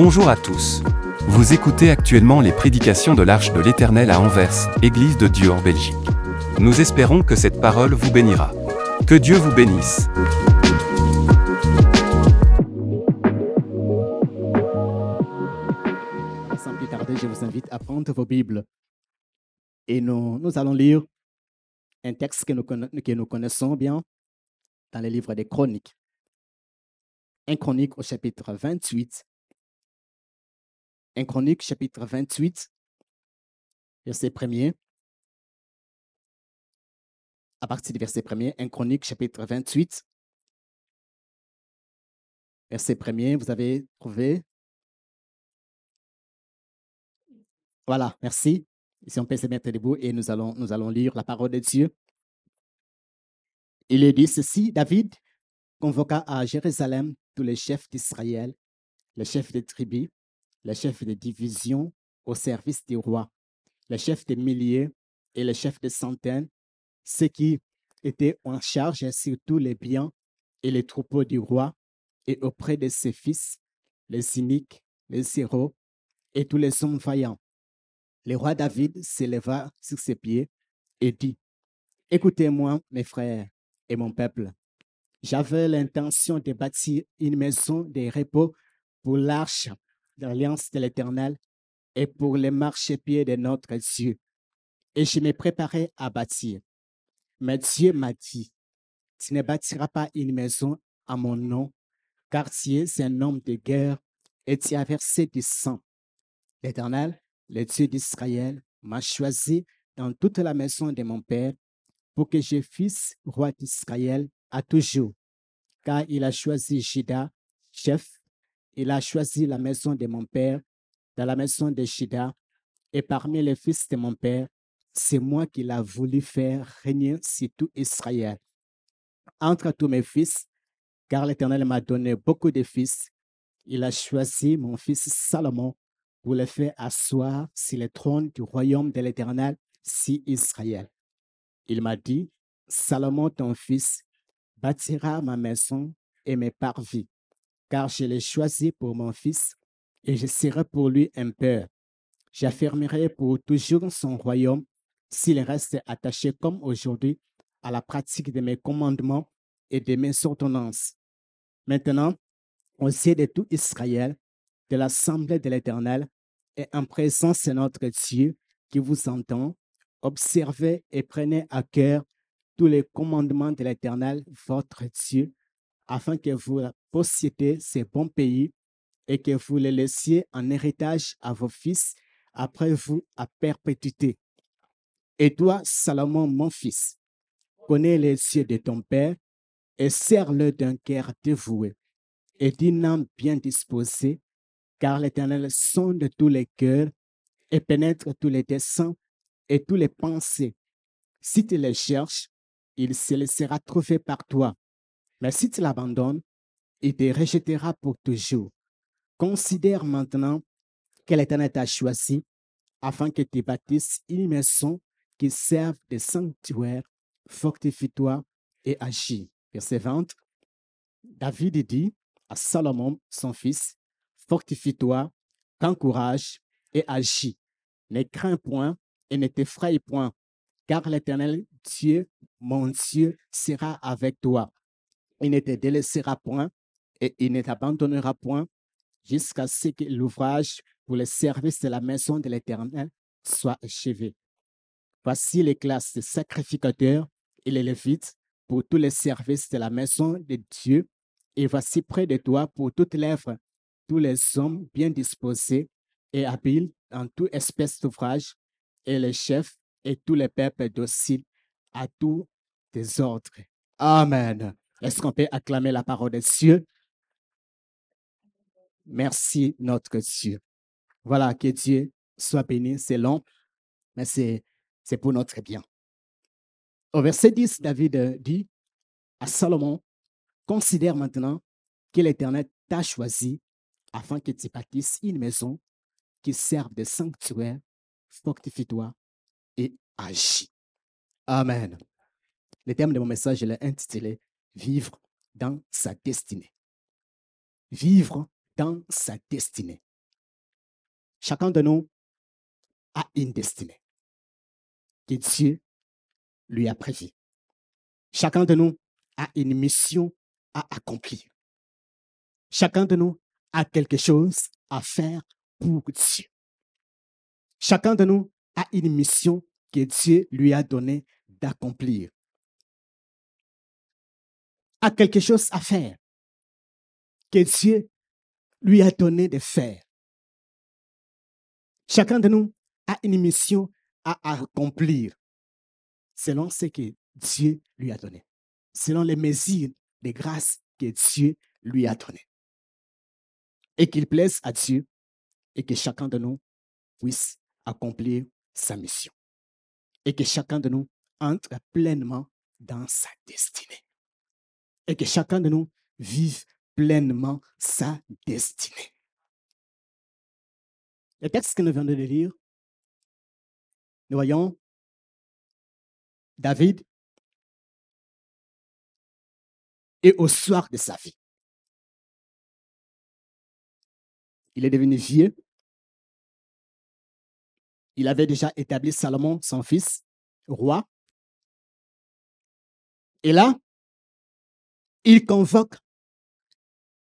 Bonjour à tous. Vous écoutez actuellement les prédications de l'Arche de l'Éternel à Anvers, Église de Dieu en Belgique. Nous espérons que cette parole vous bénira. Que Dieu vous bénisse. Sans plus tarder, je vous invite à prendre vos Bibles et nous, allons lire un texte que nous, que nous connaissons bien dans les livres des Chroniques. Un Chronique au chapitre 28. Un Chronique chapitre 28, verset 1er. À partir du verset 1er, un Chronique chapitre 28. Verset 1er, vous avez trouvé? Voilà, merci. Si on peut se mettre debout et nous allons, nous allons lire la parole de Dieu. Il est dit ceci, David convoqua à Jérusalem tous les chefs d'Israël, les chefs des tribus, les chefs de division au service du roi, les chefs de milliers et les chefs de centaines, ceux qui étaient en charge sur tous les biens et les troupeaux du roi, et auprès de ses fils, les cyniques, les héros et tous les hommes vaillants. Le roi David s'éleva sur ses pieds et dit, Écoutez-moi, mes frères et mon peuple. J'avais l'intention de bâtir une maison de repos pour l'arche l'alliance de l'Éternel et pour les marchepieds de notre Dieu. Et je me préparais à bâtir. Mais Dieu m'a dit, Tu ne bâtiras pas une maison à mon nom, car tu es un homme de guerre et tu as versé du sang. L'Éternel, le Dieu d'Israël, m'a choisi dans toute la maison de mon père pour que je fisse roi d'Israël à toujours. Car il a choisi Juda, chef, il a choisi la maison de mon père, dans la maison de Juda, et parmi les fils de mon père, c'est moi qui l'a voulu faire régner sur tout Israël. Entre tous mes fils, car l'Éternel m'a donné beaucoup de fils, il a choisi mon fils Salomon pour le faire asseoir sur le trône du royaume de l'Éternel, si Israël. Il m'a dit, Salomon, ton fils, bâtira ma maison et mes parvis, car je l'ai choisi pour mon fils, et je serai pour lui un père. J'affirmerai pour toujours son royaume s'il reste attaché comme aujourd'hui à la pratique de mes commandements et de mes ordonnances. Maintenant, au sein de tout Israël, de l'assemblée de l'Éternel, et en présence de notre Dieu qui vous entend, observez et prenez à cœur tous les commandements de l'Éternel, votre Dieu, afin que vous possédiez ces bons pays et que vous les laissiez en héritage à vos fils après vous à perpétuité. Et toi, Salomon, mon fils, connais les yeux de ton père et serre-le d'un cœur dévoué et d'une âme bien disposée, car l'Éternel sonde tous les cœurs et pénètre tous les desseins et tous les pensées. Si tu les cherches, il se laissera trouver par toi. Mais si tu l'abandonnes, il te rejettera pour toujours. Considère maintenant que l'Éternel t'a choisi afin que tu bâtisses une maison qui serve de sanctuaire, fortifie-toi et agis. Verset 20. David dit à Salomon, son fils, fortifie-toi, prends courage et agis. Ne crains point et ne t'effraie point, car l'Éternel Dieu, mon Dieu, sera avec toi. Il ne te délaissera point et il ne t'abandonnera point jusqu'à ce que l'ouvrage pour le service de la maison de l'Éternel soit achevé. Voici les classes de sacrificateurs et les lévites pour tous les services de la maison de Dieu. Et voici près de toi pour toute l'œuvre tous les hommes bien disposés et habiles en toute espèce d'ouvrage, et les chefs et tous les peuples dociles à tous tes ordres. Amen. Est-ce qu'on peut acclamer la parole de Dieu? Merci, notre Dieu. Voilà, que Dieu soit béni. C'est long, mais c'est pour notre bien. Au verset 10, David dit à Salomon, considère maintenant que l'Éternel t'a choisi afin que tu bâtisses une maison qui serve de sanctuaire, fortifie-toi et agis. Amen. Le thème de mon message, je l'ai intitulé Vivre dans sa destinée. Vivre dans sa destinée. Chacun de nous a une destinée que Dieu lui a prévue. Chacun de nous a une mission à accomplir. Chacun de nous a quelque chose à faire pour Dieu. Chacun de nous a une mission que Dieu lui a donnée d'accomplir. A quelque chose à faire que Dieu lui a donné de faire. Chacun de nous a une mission à accomplir selon ce que Dieu lui a donné, selon les mesures de grâce que Dieu lui a donné. Et qu'il plaise à Dieu et que chacun de nous puisse accomplir sa mission. Et que chacun de nous entre pleinement dans sa destinée. Et que chacun de nous vive pleinement sa destinée. Le texte que nous venons de lire, nous voyons David et au soir de sa vie. Il est devenu vieux. Il avait déjà établi Salomon, son fils, roi. Et là, il convoque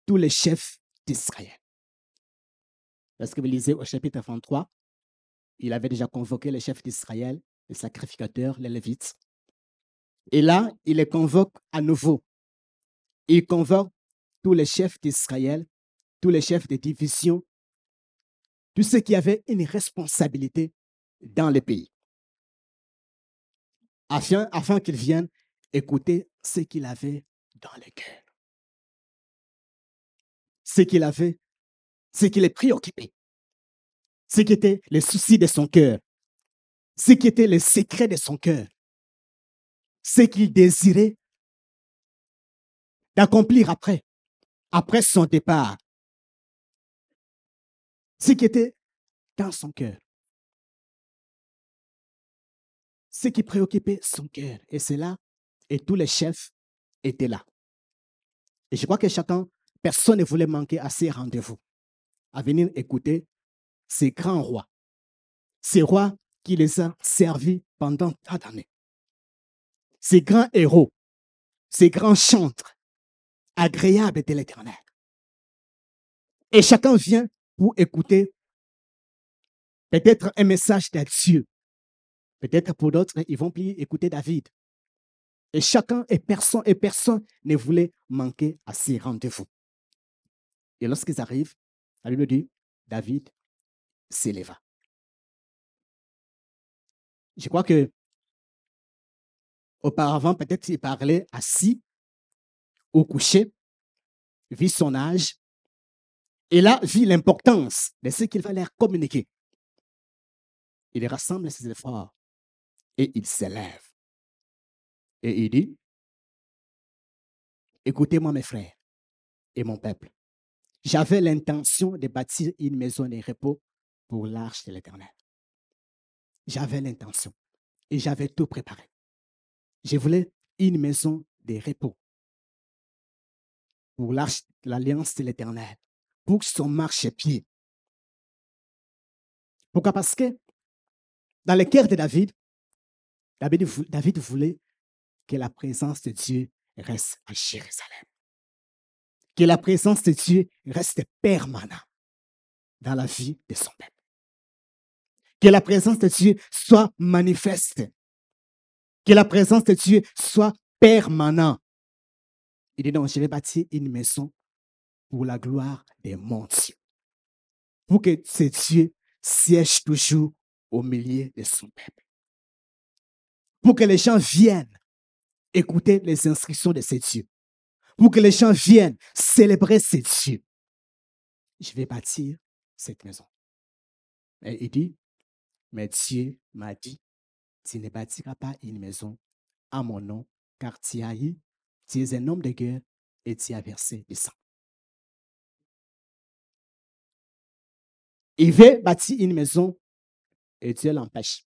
tous les chefs d'Israël. Lorsque vous lisez au chapitre 23, il avait déjà convoqué les chefs d'Israël, les sacrificateurs, les Lévites. Et là, il les convoque à nouveau. Il convoque tous les chefs d'Israël, tous les chefs de division, tous ceux qui avaient une responsabilité dans le pays, afin, afin qu'ils viennent écouter ce qu'il avait dans le cœur. Ce qu'il avait, ce qui les préoccupait, ce qui était les soucis de son cœur, ce qui était les secrets de son cœur, ce qu'il désirait d'accomplir après, après son départ, ce qui était dans son cœur, ce qui préoccupait son cœur. Et c'est là, et tous les chefs étaient là. Et je crois que chacun, personne ne voulait manquer à ces rendez-vous, à venir écouter ces grands rois, ces rois qui les ont servis pendant tant d'années, ces grands héros, ces grands chantres agréables de l'éternel. Et chacun vient pour écouter peut-être un message d'Adieu. Peut-être pour d'autres, ils vont plus écouter David. Et chacun et personne et personne ne voulait manquer à ces rendez-vous. Et lorsqu'ils arrivent, la Bible dit, David s'éleva. Je crois que auparavant, peut-être il parlait assis ou couché, vit son âge, et là vit l'importance de ce qu'il va leur communiquer. Il rassemble ses efforts et il s'élève. Et il dit, écoutez-moi mes frères et mon peuple. J'avais l'intention de bâtir une maison de repos pour l'arche de l'Éternel. J'avais l'intention et j'avais tout préparé. Je voulais une maison de repos pour l'alliance de l'Éternel, pour son marchepied. Pourquoi? Parce que dans le cœur de David, David voulait que la présence de Dieu reste à Jérusalem. Que la présence de Dieu reste permanente dans la vie de son peuple. Que la présence de Dieu soit manifeste. Que la présence de Dieu soit permanente. Il dit non, je vais bâtir une maison pour la gloire de mon Dieu. Pour que ce Dieu siège toujours au milieu de son peuple. Pour que les gens viennent écouter les instructions de ces dieux. Pour que les gens viennent célébrer ces dieux. Je vais bâtir cette maison. Et il dit, mais Dieu m'a dit, tu ne bâtiras pas une maison à mon nom, car tu as eu, tu es un homme de guerre et tu as versé du sang. Il veut bâtir une maison et Dieu l'empêche.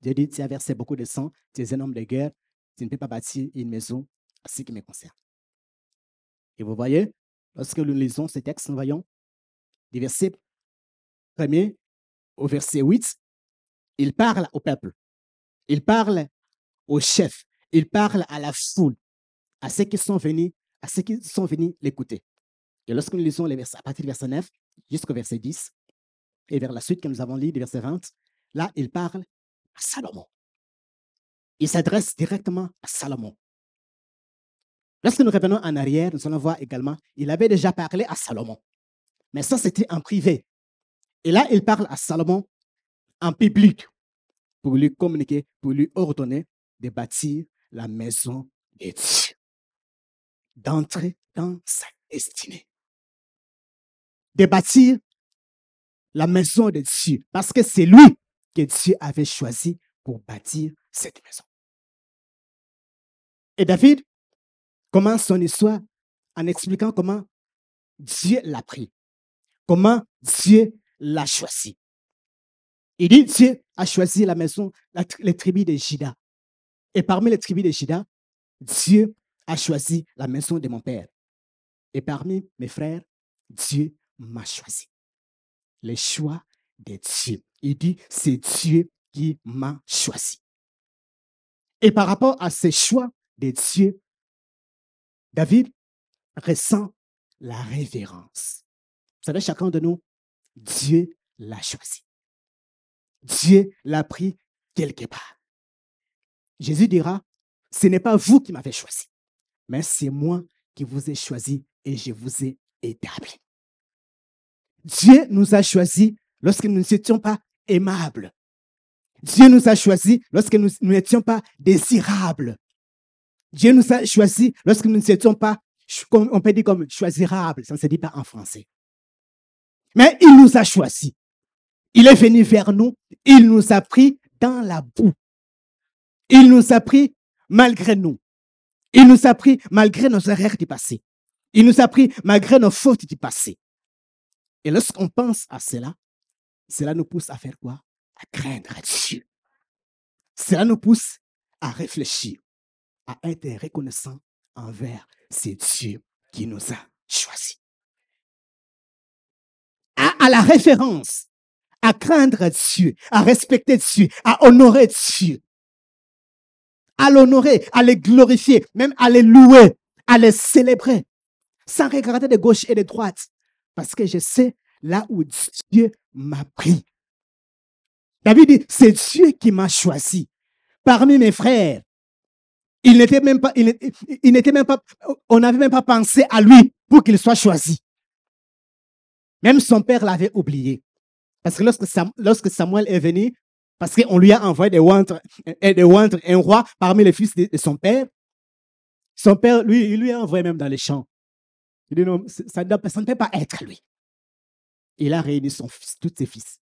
Dieu dit, tu as versé beaucoup de sang, tu es un homme de guerre, tu ne peux pas bâtir une maison à ce qui me concerne. Et vous voyez, lorsque nous lisons ce texte, nous voyons des versets 1er, au verset 8, il parle au peuple. Il parle au chef. Il parle à la foule, à ceux qui sont venus, à ceux qui sont venus l'écouter. Et lorsque nous lisons à partir du verset 9 jusqu'au verset 10, et vers la suite que nous avons lu, du verset 20, là, il parle à Salomon. Il s'adresse directement à Salomon. Lorsque nous revenons en arrière, nous allons voir également, il avait déjà parlé à Salomon. Mais ça, c'était en privé. Et là, il parle à Salomon en public pour lui communiquer, pour lui ordonner de bâtir la maison de Dieu, d'entrer dans sa destinée, de bâtir la maison de Dieu, parce que c'est lui que Dieu avait choisi pour bâtir cette maison. Et David commence son histoire en expliquant comment Dieu l'a pris, comment Dieu l'a choisi. Il dit, Dieu a choisi la maison, les tribus de Jida. Et parmi les tribus de Jida, Dieu a choisi la maison de mon père. Et parmi mes frères, Dieu m'a choisi. Les choix de Dieu. Il dit, c'est Dieu qui m'a choisi. Et par rapport à ces choix de Dieu, David ressent la révérence. Vous savez, chacun de nous, Dieu l'a choisi. Dieu l'a pris quelque part. Jésus dira, ce n'est pas vous qui m'avez choisi, mais c'est moi qui vous ai choisi et je vous ai établi. Dieu nous a choisis lorsque nous n'étions pas aimables. Dieu nous a choisis lorsque nous n'étions pas désirables. Dieu nous a choisis lorsque nous n'étions pas, on peut dire comme choisirables, ça ne se dit pas en français. Mais il nous a choisis. Il est venu vers nous, il nous a pris dans la boue. Il nous a pris malgré nous. Il nous a pris malgré nos erreurs du passé. Il nous a pris malgré nos fautes du passé. Et lorsqu'on pense à cela, cela nous pousse à faire quoi? À craindre Dieu. Cela nous pousse à réfléchir, à être reconnaissant envers ces dieux qui nous a choisis. à la référence à craindre Dieu, à respecter Dieu, à honorer Dieu, à l'honorer, à les glorifier, même à les louer, à les célébrer, sans regarder de gauche et de droite, parce que je sais là où Dieu m'a pris. David dit, c'est Dieu qui m'a choisi parmi mes frères. Il n'était même pas, on n'avait même pas pensé à lui pour qu'il soit choisi. Même son père l'avait oublié. Parce que lorsque, Samuel est venu, parce qu'on lui a envoyé des wantres, un roi parmi les fils de, son père, son père, lui, il lui a envoyé même dans les champs. Il dit non, ça, ne peut pas être lui. Il a réuni son fils, tous ses fils.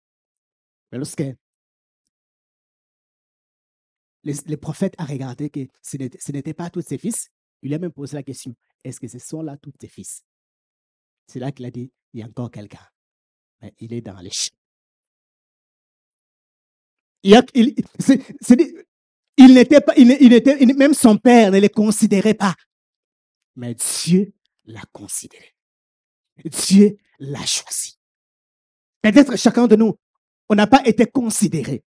Mais lorsque les, prophètes ont regardé que ce n'était pas tous ses fils, il a même posé la question, est-ce que ce sont là tous ses fils? C'est là qu'il a dit, il y a encore quelqu'un. Mais il est dans les champs. Il, n'était pas, même son père ne le considérait pas. Mais Dieu l'a considéré. Dieu l'a choisi. Peut-être chacun de nous, on n'a pas été considéré,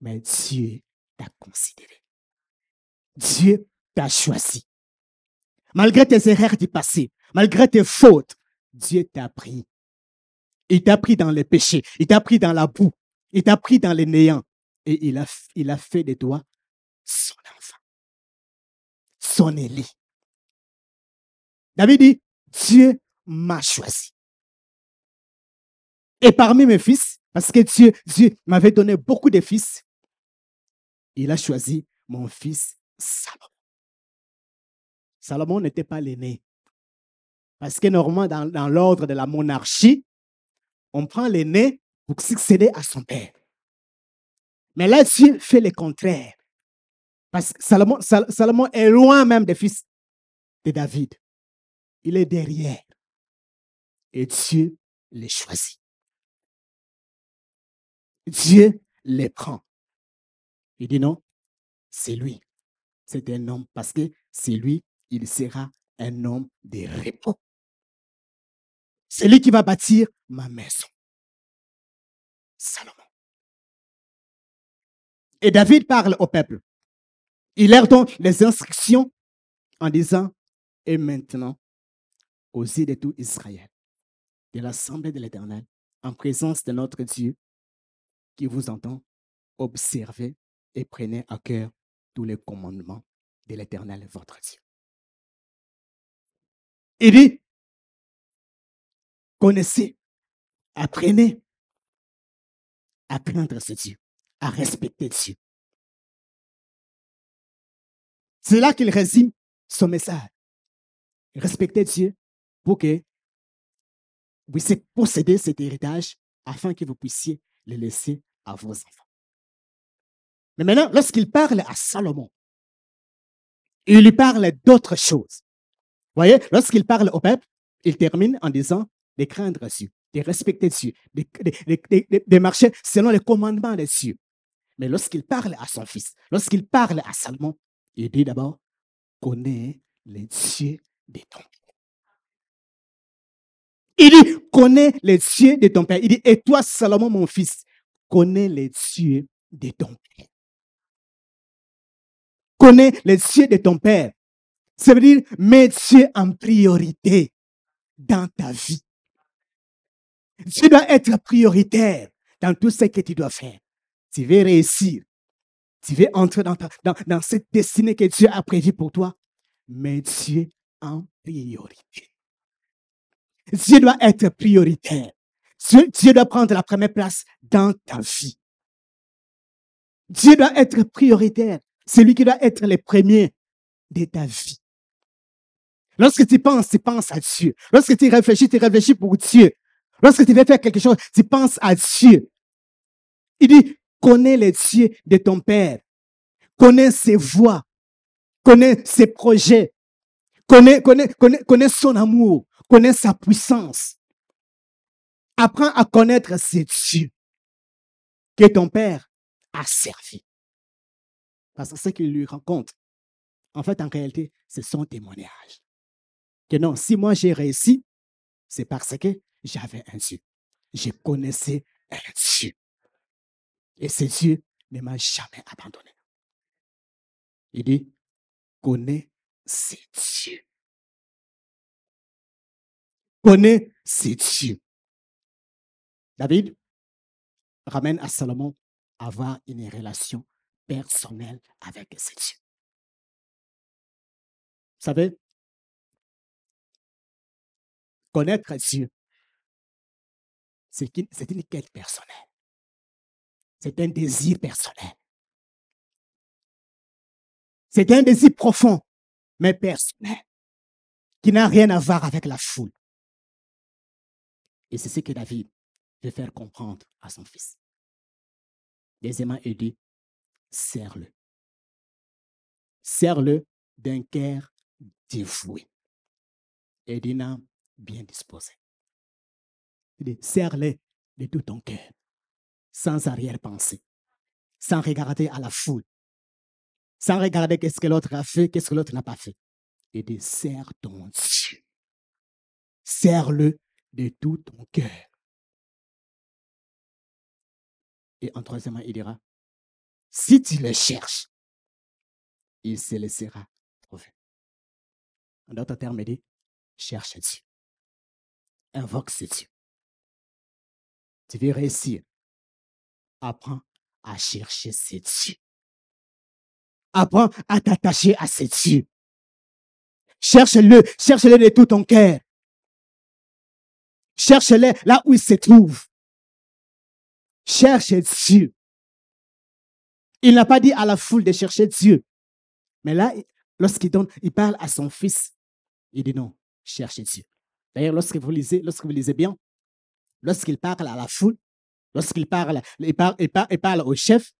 mais Dieu t'a considéré. Dieu t'a choisi. Malgré tes erreurs du passé, malgré tes fautes, Dieu t'a pris. Il t'a pris dans les péchés, il t'a pris dans la boue, il t'a pris dans les néants et il a, fait des doigts son enfant, son Élie. David dit, Dieu m'a choisi. Et parmi mes fils, parce que Dieu, Dieu m'avait donné beaucoup de fils, il a choisi mon fils Salomon. Salomon n'était pas l'aîné. Parce que normalement, dans, l'ordre de la monarchie, on prend l'aîné pour succéder à son père. Mais là, Dieu fait le contraire. Parce que Salomon, Salomon est loin même des fils de David. Il est derrière. Et Dieu les choisit. Dieu les prend. Il dit non, c'est lui. C'est un homme parce que c'est lui, il sera un homme de repos. C'est lui qui va bâtir ma maison. Salomon. Et David parle au peuple. Il leur donne les instructions en disant, et maintenant, aux yeux de tout Israël, de l'assemblée de l'Éternel, en présence de notre Dieu, qui vous entend, observez et prenez à cœur tous les commandements de l'Éternel, votre Dieu. Il dit, connaissez, apprenez à craindre ce Dieu, à respecter Dieu. C'est là qu'il résume son message. Respectez Dieu pour que vous puissiez posséder cet héritage afin que vous puissiez le laisser à vos enfants. Mais maintenant, lorsqu'il parle à Salomon, il lui parle d'autres choses. Vous voyez, lorsqu'il parle au peuple, il termine en disant de craindre Dieu, de respecter Dieu, de, marcher selon les commandements de Dieu. Mais lorsqu'il parle à son fils, lorsqu'il parle à Salomon, il dit d'abord, connais les dieux de ton père. Il dit, connais les dieux de ton père. Il dit, et toi, Salomon, mon fils, connais les dieux de ton père. Connais les dieux de ton père. Ça veut dire, mets Dieu en priorité dans ta vie. Dieu doit être prioritaire dans tout ce que tu dois faire. Tu veux réussir. Tu veux entrer dans, dans, dans cette destinée que Dieu a prévue pour toi. Mets Dieu en priorité. Dieu doit être prioritaire. Dieu, Dieu doit prendre la première place dans ta vie. Dieu doit être prioritaire. C'est lui qui doit être le premier de ta vie. Lorsque tu penses, tu penses à Dieu. Lorsque tu réfléchis, tu réfléchis pour Dieu. Lorsque tu veux faire quelque chose, tu penses à Dieu. Il dit, connais les dieux de ton Père. Connais ses voies. Connais ses projets. Connais, connais, connais, connais son amour. Connais sa puissance. Apprends à connaître ces dieux que ton Père a servi. Parce que ce qu'il lui raconte, en fait, en réalité, c'est son témoignage. Que non, si moi j'ai réussi, c'est parce que j'avais un Dieu. Je connaissais un Dieu. Et ce Dieu ne m'a jamais abandonné. Il dit, connais ces dieux. Connais ces dieux. David ramène à Salomon avoir une relation personnelle avec ses dieux. Vous savez, connaître Dieu, c'est une quête personnelle. C'est un désir personnel. C'est un désir profond, mais personnel, qui n'a rien à voir avec la foule. Et c'est ce que David veut faire comprendre à son fils. Deuxièmement, il dit, serre-le. Serre-le d'un cœur dévoué et d'une âme bien disposée. Serre-le de tout ton cœur, sans arrière-pensée, sans regarder à la foule, sans regarder qu'est-ce que l'autre a fait, qu'est-ce que l'autre n'a pas fait. Il dit, serre ton Dieu. Serre-le de tout ton cœur. Et en troisièmement, il dira, si tu le cherches, il se laissera trouver. En d'autres termes, il dit, cherche Dieu. Invoque ce Dieu. Tu veux réussir? Apprends à chercher ce Dieu. Apprends à t'attacher à ce Dieu. Cherche-le, cherche-le de tout ton cœur. Cherche-le là où il se trouve. Cherche Dieu. Il n'a pas dit à la foule de chercher Dieu. Mais là, lorsqu'il donne, il parle à son fils. Il dit non, cherche Dieu. D'ailleurs, lorsque vous lisez, lorsque vous lisez bien, lorsqu'il parle à la foule, lorsqu'il parle, il parle, il parle, au chef,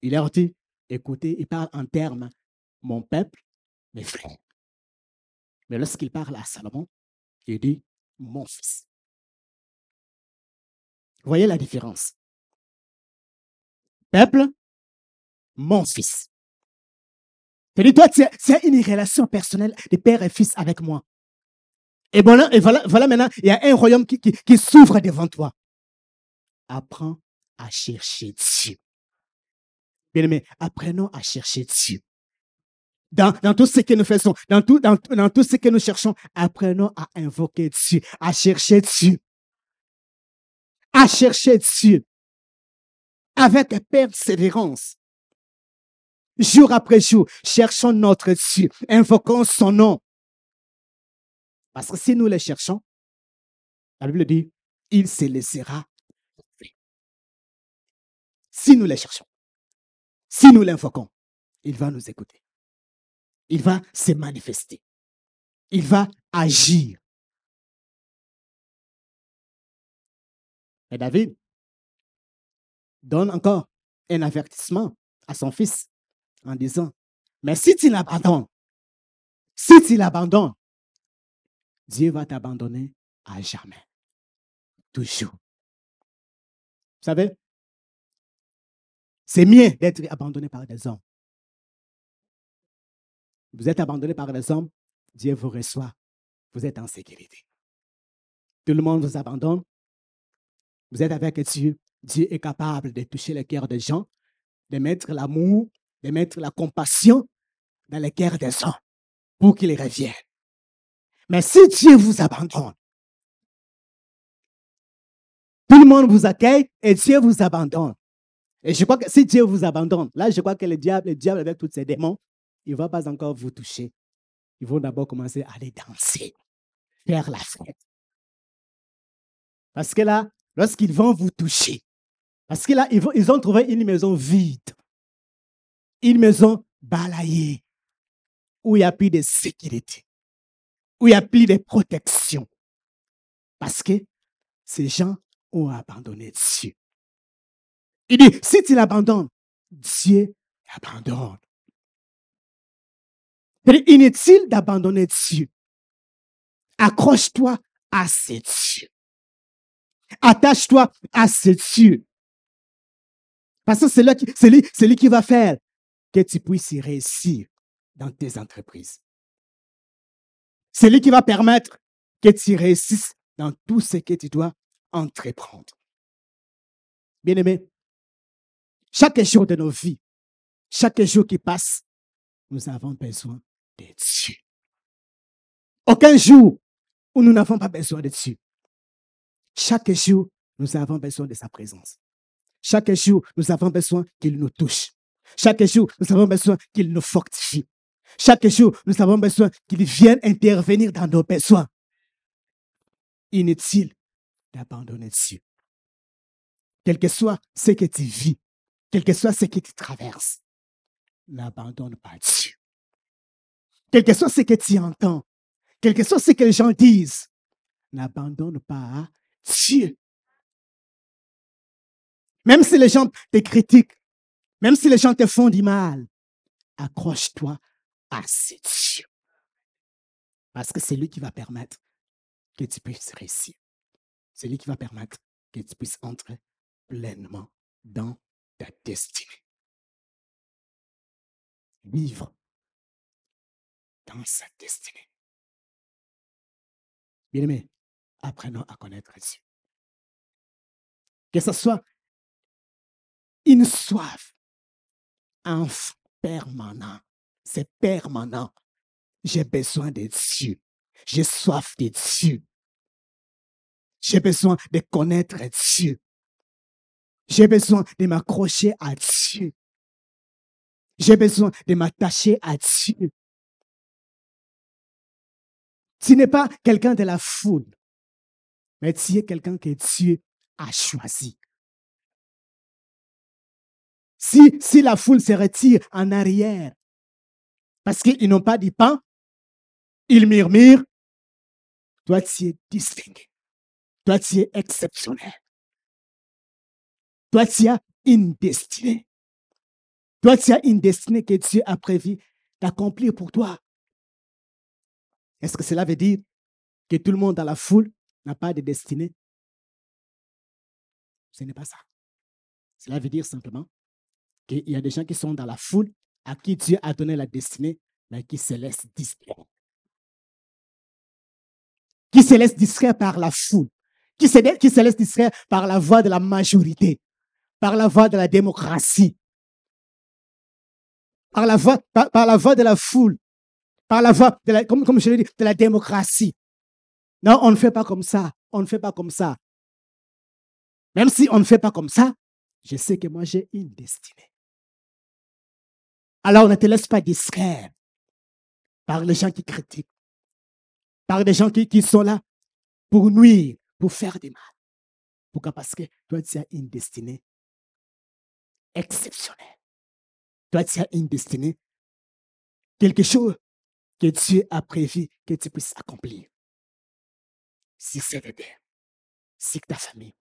il leur dit, écoutez, il parle en termes, mon peuple, mes frères. Mais lorsqu'il parle à Salomon, il dit, mon fils. Voyez la différence? Peuple, mon fils. cest toi, tu as une relation personnelle de père et fils avec moi. Et voilà, et voilà, voilà maintenant, il y a un royaume qui, qui, qui s'ouvre devant toi. apprends à chercher Dieu. Bien aimé, apprenons à chercher Dieu. Dans, dans, tout ce que nous faisons, dans tout, dans, dans tout ce que nous cherchons, apprenons à invoquer Dieu, à chercher Dieu. À chercher Dieu. Avec persévérance. Jour après jour, cherchons notre Dieu, invoquons son nom. Parce que si nous le cherchons, la Bible dit, il se laissera Si nous le cherchons, si nous l'invoquons, il va nous écouter. Il va se manifester. Il va agir. Et David donne encore un avertissement à son fils en disant, mais si tu l'abandonnes, si tu l'abandonnes, Dieu va t'abandonner à jamais. Toujours. Vous savez, c'est mieux d'être abandonné par des hommes. Vous êtes abandonné par des hommes, Dieu vous reçoit. Vous êtes en sécurité. Tout le monde vous abandonne. Vous êtes avec Dieu. Dieu est capable de toucher le cœur des gens, de mettre l'amour, de mettre la compassion dans le cœur des gens pour qu'ils reviennent. Mais si Dieu vous abandonne, tout le monde vous accueille et Dieu vous abandonne. Et je crois que si Dieu vous abandonne, là, je crois que le diable, le diable avec tous ses démons, il ne va pas encore vous toucher. Ils vont d'abord commencer à aller danser, faire la fête. Parce que là, lorsqu'ils vont vous toucher, parce que là, ils, ont trouvé une maison vide, une maison balayée, où il n'y a plus de sécurité, où il n'y a plus de protection. Parce que ces gens ont abandonné Dieu. Il dit, si tu l'abandonnes, Dieu l'abandonne. Il est inutile d'abandonner Dieu. Accroche-toi à ce Dieu. Attache-toi à ce Dieu. Parce que c'est lui, c'est lui qui va faire que tu puisses réussir dans tes entreprises. C'est lui qui va permettre que tu réussisses dans tout ce que tu dois entreprendre. Bien aimé, chaque jour de nos vies, chaque jour qui passe, nous avons besoin de Dieu. Aucun jour où nous n'avons pas besoin de Dieu. Chaque jour, nous avons besoin de sa présence. Chaque jour, nous avons besoin qu'il nous touche. Chaque jour, nous avons besoin qu'il nous fortifie. Chaque jour, nous avons besoin qu'il vienne intervenir dans nos besoins. Inutile d'abandonner Dieu. Quel que soit ce que tu vis, quel que soit ce que tu traverses, n'abandonne pas Dieu. Quel que soit ce que tu entends, quel que soit ce que les gens disent, n'abandonne pas Dieu. Même si les gens te critiquent, même si les gens te font du mal, accroche-toi à ce Dieu. Parce que c'est lui qui va permettre que tu puisses réussir. C'est lui qui va permettre que tu puisses entrer pleinement dans ta destinée. Vivre dans sa destinée. Bien aimé, apprenons à connaître Dieu. Que ce soit une soif, un permanent. C'est permanent. J'ai besoin de Dieu. J'ai soif de Dieu. J'ai besoin de connaître Dieu. J'ai besoin de m'accrocher à Dieu. J'ai besoin de m'attacher à Dieu. Tu n'es pas quelqu'un de la foule, mais tu es quelqu'un que Dieu a choisi. Si, si la foule se retire en arrière, parce qu'ils n'ont pas de pain, ils murmurent, toi tu es distingué. Toi, tu es exceptionnel. Toi, tu as une destinée. Toi, tu as une destinée que Dieu a prévu d'accomplir pour toi. Est-ce que cela veut dire que tout le monde dans la foule n'a pas de destinée? Ce n'est pas ça. Cela veut dire simplement qu'il y a des gens qui sont dans la foule à qui Dieu a donné la destinée, mais qui se laissent distraire. Qui se laissent distraire par la foule qui se, qui se laisse distraire par la voix de la majorité, par la voix de la démocratie, par la voix, par, la voix de la foule, par la voix, comme, je de la démocratie. Non, on ne fait pas comme ça. On ne fait pas comme ça. Même si on ne fait pas comme ça, je sais que moi j'ai une destinée. Alors ne te laisse pas distraire par les gens qui critiquent, par des gens qui, sont là pour nuire, pour faire du mal. Pourquoi? Parce que toi, tu as une destinée exceptionnelle. Toi, tu as une destinée, quelque chose que Dieu a prévu que tu puisses accomplir. Si c'est bébé, si ta famille,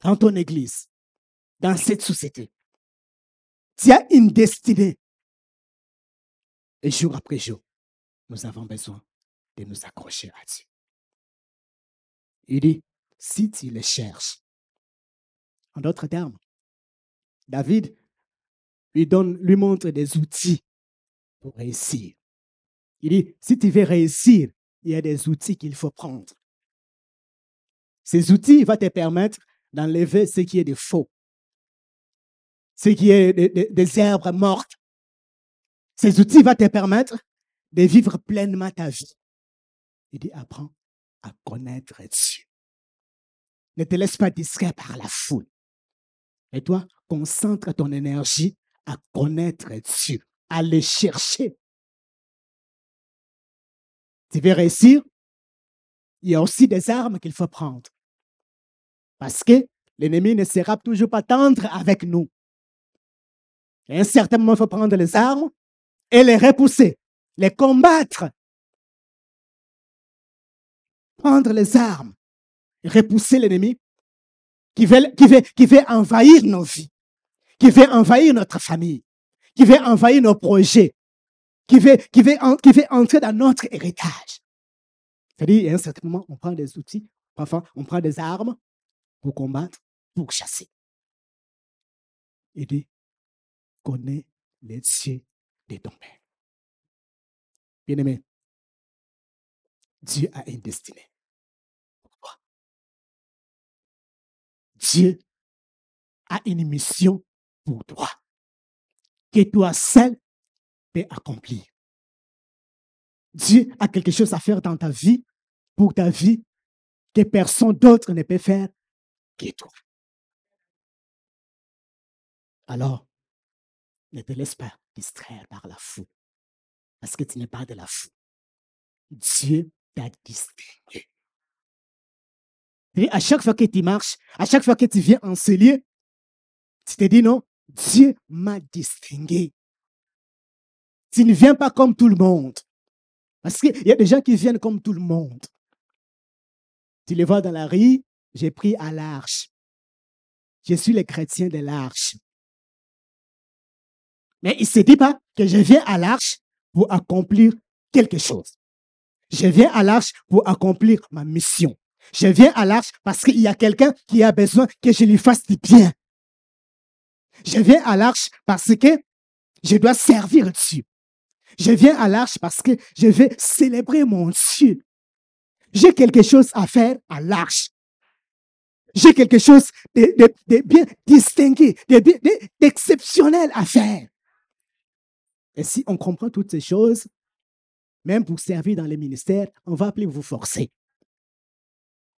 dans ton église, dans cette société, tu as une destinée. Et jour après jour, nous avons besoin de nous accrocher à Dieu. Il dit, si tu le cherches, en d'autres termes, David lui donne, lui montre des outils pour réussir. Il dit, si tu veux réussir, il y a des outils qu'il faut prendre. Ces outils vont te permettre d'enlever ce qui est de faux, ce qui est des herbes mortes. Ces outils vont te permettre de vivre pleinement ta vie. Il dit, apprends à connaître Dieu. Ne te laisse pas distraire par la foule. Et toi, concentre ton énergie à connaître Dieu, à le chercher. Tu veux réussir? Il y a aussi des armes qu'il faut prendre. Parce que l'ennemi ne sera toujours pas tendre avec nous. À un certain moment, il faut prendre les armes et les repousser, les combattre. Prendre les armes, repousser l'ennemi qui veut, envahir nos vies, qui veut envahir notre famille, qui veut envahir nos projets, qui veut, entrer dans notre héritage. C'est-à-dire, à un certain moment, on prend des outils, parfois, on prend des armes pour combattre, pour chasser. Dit, connais les cieux de ton Père. Bien-aimé, Dieu a une destinée. Pourquoi? Dieu a une mission pour toi que toi seul peux accomplir. Dieu a quelque chose à faire dans ta vie, pour ta vie, que personne d'autre ne peut faire que toi. Alors, ne te laisse pas distraire par la foule, parce que tu n'es pas de la foule. Dieu t'a distingué. Et à chaque fois que tu marches, à chaque fois que tu viens en ce lieu, tu te dis non, Dieu m'a distingué. Tu ne viens pas comme tout le monde. Parce qu'il y a des gens qui viennent comme tout le monde. Tu les vois dans la rue, j'ai pris à l'arche. Je suis le chrétien de l'arche. Mais il ne se dit pas que je viens à l'arche pour accomplir quelque chose. Je viens à l'arche pour accomplir ma mission. Je viens à l'arche parce qu'il y a quelqu'un qui a besoin que je lui fasse du bien. Je viens à l'arche parce que je dois servir Dieu. Je viens à l'arche parce que je vais célébrer mon Dieu. J'ai quelque chose à faire à l'arche. J'ai quelque chose de, bien distingué, d'exceptionnel à faire. Et si on comprend toutes ces choses, même pour servir dans les ministères, on va plus vous forcer.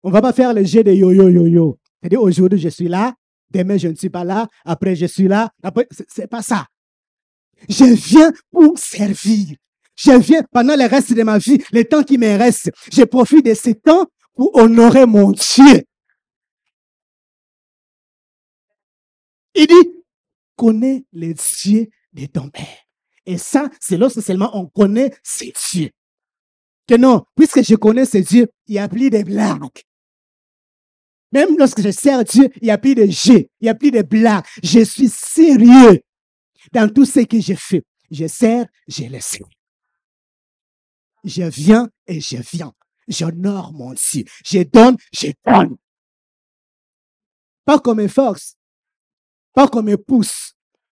On va pas faire le jeu de yo-yo-yo-yo. C'est-à-dire, aujourd'hui, je suis là, demain, je ne suis pas là, après, je suis là. Après, c'est pas ça. Je viens pour servir. Je viens pendant le reste de ma vie, le temps qui me reste. Je profite de ce temps pour honorer mon Dieu. Il dit, connais les dieux de ton Père. Et ça, c'est lorsque seulement on connaît ces dieux. Que non, puisque je connais ces dieux, il n'y a plus de blagues. Même lorsque je sers Dieu, il n'y a plus de jeux, il n'y a plus de blagues. Je suis sérieux dans tout ce que je fais. Je sers, je laisse. Je viens et je viens. J'honore mon Dieu. Je donne, je donne. Pas comme une force. Pas comme un pouce.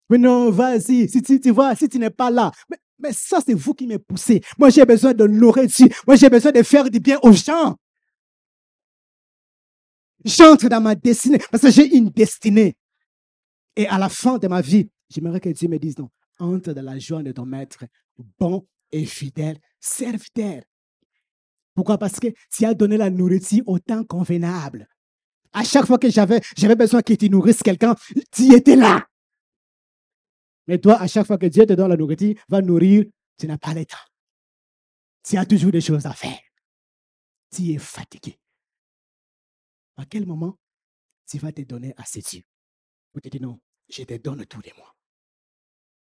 Mais non, vas-y. Si tu, vois, si tu n'es pas là. Mais, ça, c'est vous qui me poussez. Moi, j'ai besoin de Dieu. Moi, j'ai besoin de faire du bien aux gens. J'entre dans ma destinée parce que j'ai une destinée. Et à la fin de ma vie, j'aimerais que Dieu me dise non, entre dans la joie de ton maître, bon et fidèle serviteur. Pourquoi? Parce que tu as donné la nourriture au temps convenable. À chaque fois que j'avais, j'avais besoin que tu nourrisses quelqu'un, tu étais là. Mais toi, à chaque fois que Dieu te donne la nourriture, va nourrir, tu n'as pas le temps. Tu as toujours des choses à faire. Tu es fatigué. À quel moment tu vas te donner à ces dieux? Pour te dire non, je te donne tous les mois.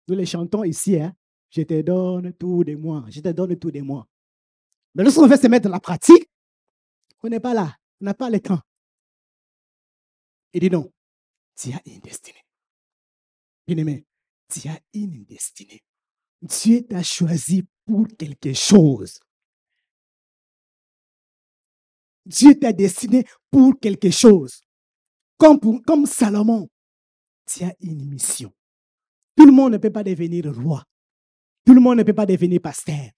Nous les chantons ici, hein? Je te donne tous les mois. Je te donne tous les mois. Mais lorsqu'on veut se mettre dans la pratique, on n'est pas là. On n'a pas le temps. Il dit non, tu as une destinée. Bien-aimé, tu as une destinée. Dieu t'a choisi pour quelque chose. Dieu t'a destiné pour quelque chose. Comme, comme Salomon, tu as une mission. Tout le monde ne peut pas devenir roi. Tout le monde ne peut pas devenir pasteur.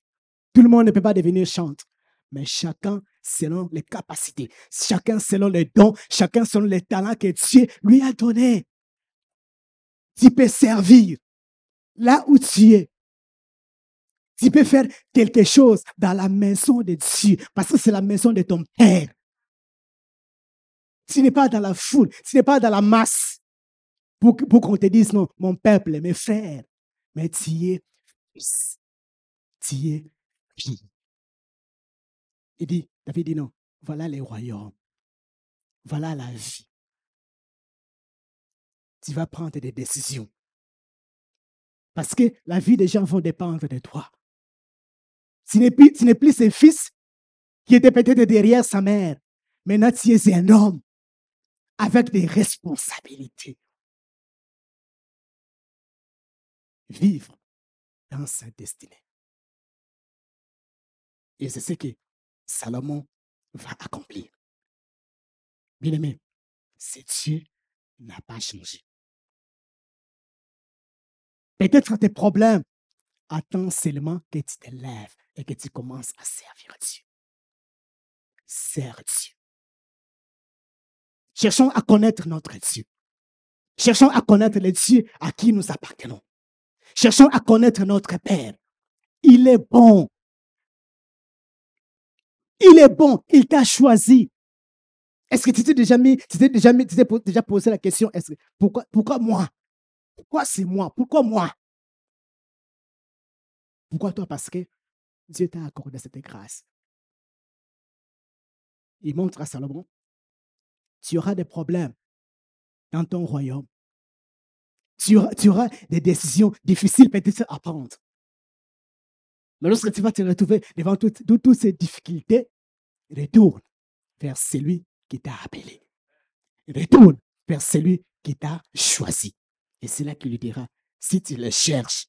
Tout le monde ne peut pas devenir chanteur. Mais chacun selon les capacités, chacun selon les dons, chacun selon les talents que Dieu lui a donnés. Tu peux servir là où tu es. Tu peux faire quelque chose dans la maison de Dieu parce que c'est la maison de ton Père. Tu n'es pas dans la foule, tu n'es pas dans la masse pour, pour qu'on te dise non, mon peuple, mes frères. Mais tu es fils, tu es fille. Il dit, David dit non, voilà les royaumes, voilà la vie. Tu vas prendre des décisions. Parce que la vie des gens va dépendre de toi. Ce n'est plus, plus fils qui étaient peut-être derrière sa mère. Maintenant, tu es un homme avec des responsabilités. Vivre dans sa destinée. Et c'est ce que Salomon va accomplir. Bien aimé, c'est Dieu n'a pas changé. Peut-être tes problèmes attendent seulement que tu te lèves et que tu commences à servir Dieu. Sers Dieu. Cherchons à connaître notre Dieu. Cherchons à connaître le Dieu à qui nous appartenons. Cherchons à connaître notre Père. Il est bon. Il est bon. Il t'a choisi. Est-ce que tu t'es déjà mis, tu t'es déjà, tu t'es déjà posé la question, pourquoi moi? Pourquoi c'est moi? Pourquoi moi? Pourquoi toi? Parce que Dieu t'a accordé cette grâce. Il montre à Salomon, tu auras des problèmes dans ton royaume. Tu auras, des décisions difficiles peut-être à prendre. Mais lorsque tu vas te retrouver devant toutes, toutes ces difficultés, retourne vers celui qui t'a appelé. Retourne vers celui qui t'a choisi. Et c'est là qu'il lui dira, si tu le cherches,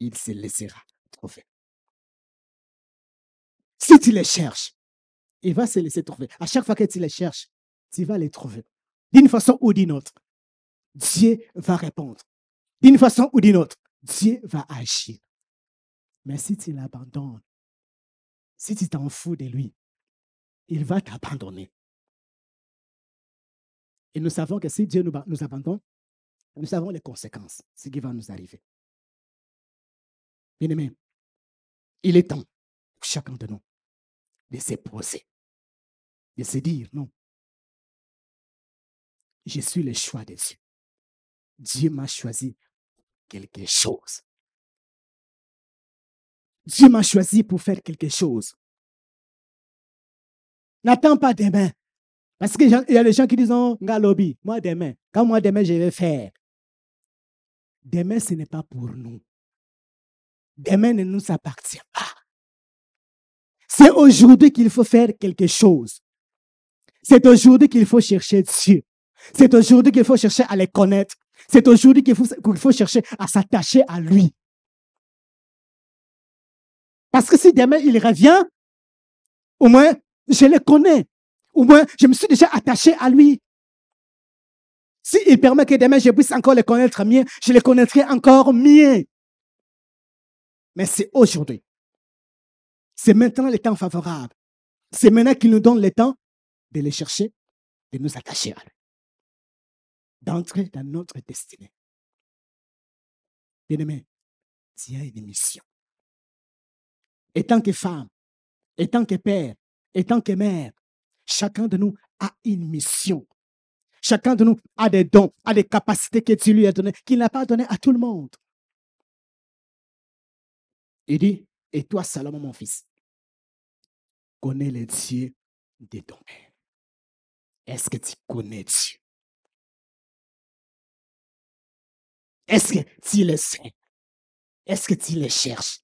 il se laissera trouver. Si tu les cherches, il va se laisser trouver. À chaque fois que tu les cherches, tu vas les trouver. D'une façon ou d'une autre, Dieu va répondre. D'une façon ou d'une autre, Dieu va agir. Mais si tu l'abandonnes, si tu t'en fous de lui, il va t'abandonner. Et nous savons que si Dieu nous abandonne, nous savons les conséquences, ce qui va nous arriver. Bien aimé, il est temps pour chacun de nous de se poser, de se dire non. Je suis le choix de Dieu. Dieu m'a choisi quelque chose. Dieu m'a choisi pour faire quelque chose. N'attends pas demain. Parce qu'il y a des gens qui disent, non, lobby, moi demain. Quand moi demain, je vais faire. Demain, ce n'est pas pour nous. Demain ne nous appartient pas. C'est aujourd'hui qu'il faut faire quelque chose. C'est aujourd'hui qu'il faut chercher Dieu. C'est aujourd'hui qu'il faut chercher à les connaître. C'est aujourd'hui qu'il faut, qu'il faut chercher à s'attacher à lui. Parce que si demain il revient, au moins je le connais. Au moins je me suis déjà attaché à lui. S'il permet que demain je puisse encore le connaître mieux, je le connaîtrai encore mieux. Mais c'est aujourd'hui. C'est maintenant le temps favorable. C'est maintenant qu'il nous donne le temps de les chercher, de nous attacher à lui, d'entrer dans notre destinée. Bien-aimé, tu as une mission. Et tant que femme, et tant que père, et tant que mère, chacun de nous a une mission. Chacun de nous a des dons, a des capacités que tu lui as données, qu'il n'a pas données à tout le monde. Il dit, et toi, Salomon, mon fils, connais les dieux de ton père. Est-ce que tu connais Dieu? Est-ce que tu le sais? Est-ce que tu le cherches?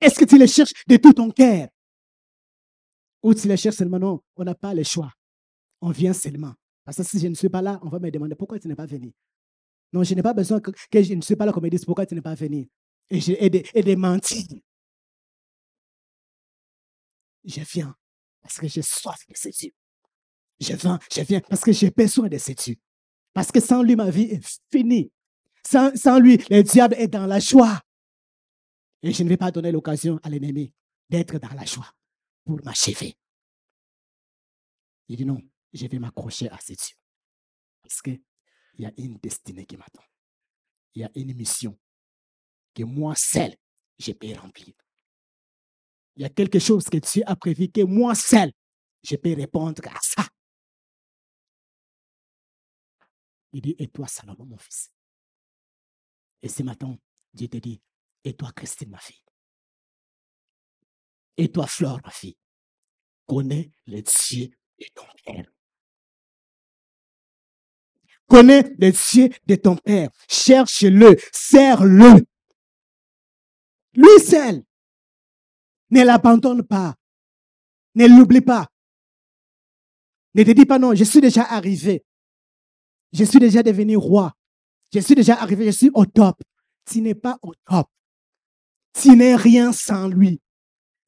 Est-ce que tu le cherches de tout ton cœur? Ou tu le cherches seulement? Non, on n'a pas le choix. On vient seulement. Parce que si je ne suis pas là, on va me demander pourquoi tu n'es pas venu. Non, je n'ai pas besoin que, je ne suis pas là qu'on me dise pourquoi tu n'es pas venu. Et, de, et de mentir. Je viens parce que j'ai soif de ces Dieu. Je viens, je viens parce que j'ai besoin de ces Dieu. Parce que sans lui, ma vie est finie. Sans, sans lui, le diable est dans la joie. Et je ne vais pas donner l'occasion à l'ennemi d'être dans la joie pour m'achever. Il dit non, je vais m'accrocher à ces Dieu. Parce qu'il y a une destinée qui m'attend. Il y a une mission que moi seul, je peux remplir. Il y a quelque chose que Dieu a prévu que moi seul, je peux répondre à ça. Il dit, et toi, Salomon, mon fils. Et ce matin, Dieu te dit, et toi, Christine, ma fille. Et toi, Flore, ma fille. Connais le Dieu de ton Père. Connais le Dieu de ton Père. Cherche-le, serre-le. Lui seul. Ne l'abandonne pas. Ne l'oublie pas. Ne te dis pas non, je suis déjà arrivé. Je suis déjà devenu roi. Je suis déjà arrivé, je suis au top. Tu n'es pas au top. Tu n'es rien sans lui.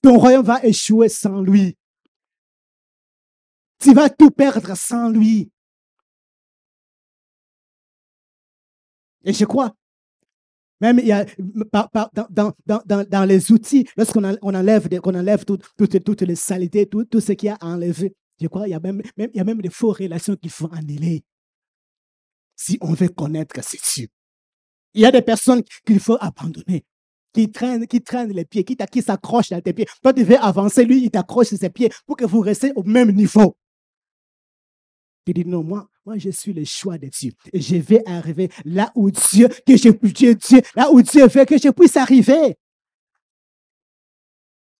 Ton royaume va échouer sans lui. Tu vas tout perdre sans lui. Et je crois, même il y a, dans, dans, dans, les outils, lorsqu'on on enlève, qu'on enlève toutes les saletés, tout, tout ce qu'il y a à enlever, je crois il y a même, y a même des fausses relations qu'il faut annuler. Si on veut connaître ce Dieu. Il y a des personnes qu'il faut abandonner qui traîne, qui traîne les pieds, qui, s'accroche à tes pieds. Toi, tu veux avancer, lui, il t'accroche ses pieds pour que vous restiez au même niveau. Tu dis non, moi, moi, je suis le choix de Dieu. Et je vais arriver là où Dieu, que je, Dieu, là où Dieu veut que je puisse arriver.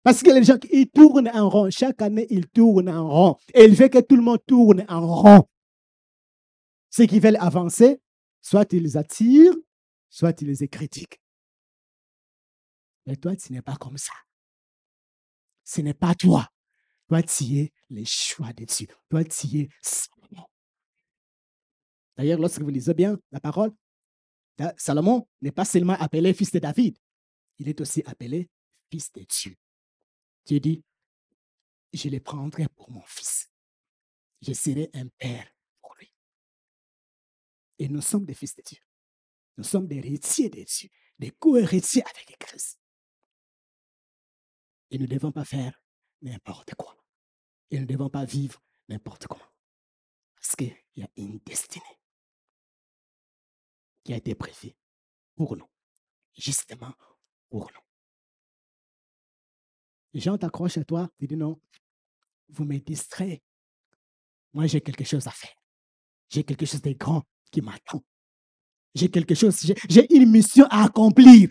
Parce que les gens, ils tournent en rond. Chaque année, ils tournent en rond. Et il veut que tout le monde tourne en rond. Ceux qui veulent avancer, soit ils les attirent, soit ils les critiquent. Mais toi, tu n'es pas comme ça. Ce n'est pas toi. Toi, tu es le choix de Dieu. Toi, tu es Salomon. D'ailleurs, lorsque vous lisez bien la parole, Salomon n'est pas seulement appelé fils de David, il est aussi appelé fils de Dieu. Dieu dit, je le prendrai pour mon fils. Je serai un père pour lui. Et nous sommes des fils de Dieu. Nous sommes des héritiers de Dieu, des co-héritiers avec Christ. Et nous ne devons pas faire n'importe quoi. Et nous ne devons pas vivre n'importe comment. Parce qu'il y a une destinée qui a été prévue pour nous, justement pour nous. Les gens t'accrochent à toi, tu dis non, vous me distrayez. Moi, j'ai quelque chose à faire. J'ai quelque chose de grand qui m'attend. J'ai quelque chose, j'ai une mission à accomplir.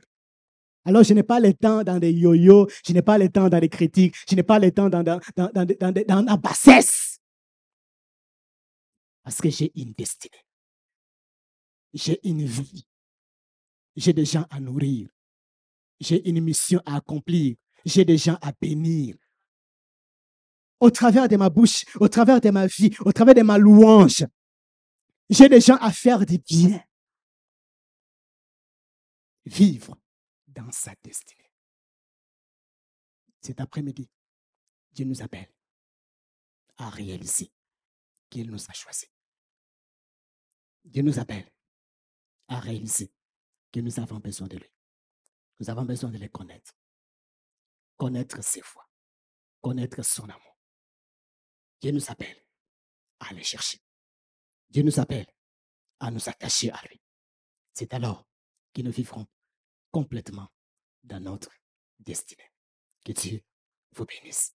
Alors, je n'ai pas le temps dans des yo-yo, je n'ai pas le temps dans des critiques, je n'ai pas le temps dans, dans, dans, dans, dans la bassesse. Parce que j'ai une destinée. J'ai une vie. J'ai des gens à nourrir. J'ai une mission à accomplir. J'ai des gens à bénir. Au travers de ma bouche, au travers de ma vie, au travers de ma louange, j'ai des gens à faire du bien. Vivre dans sa destinée. Cet après-midi, Dieu nous appelle à réaliser qu'il nous a choisis. Dieu nous appelle à réaliser que nous avons besoin de lui. Nous avons besoin de le connaître. Connaître ses voies. connaître son amour. Dieu nous appelle à aller chercher. Dieu nous appelle à nous attacher à lui. C'est alors que nous vivrons complètement dans notre destinée. Que Dieu vous bénisse.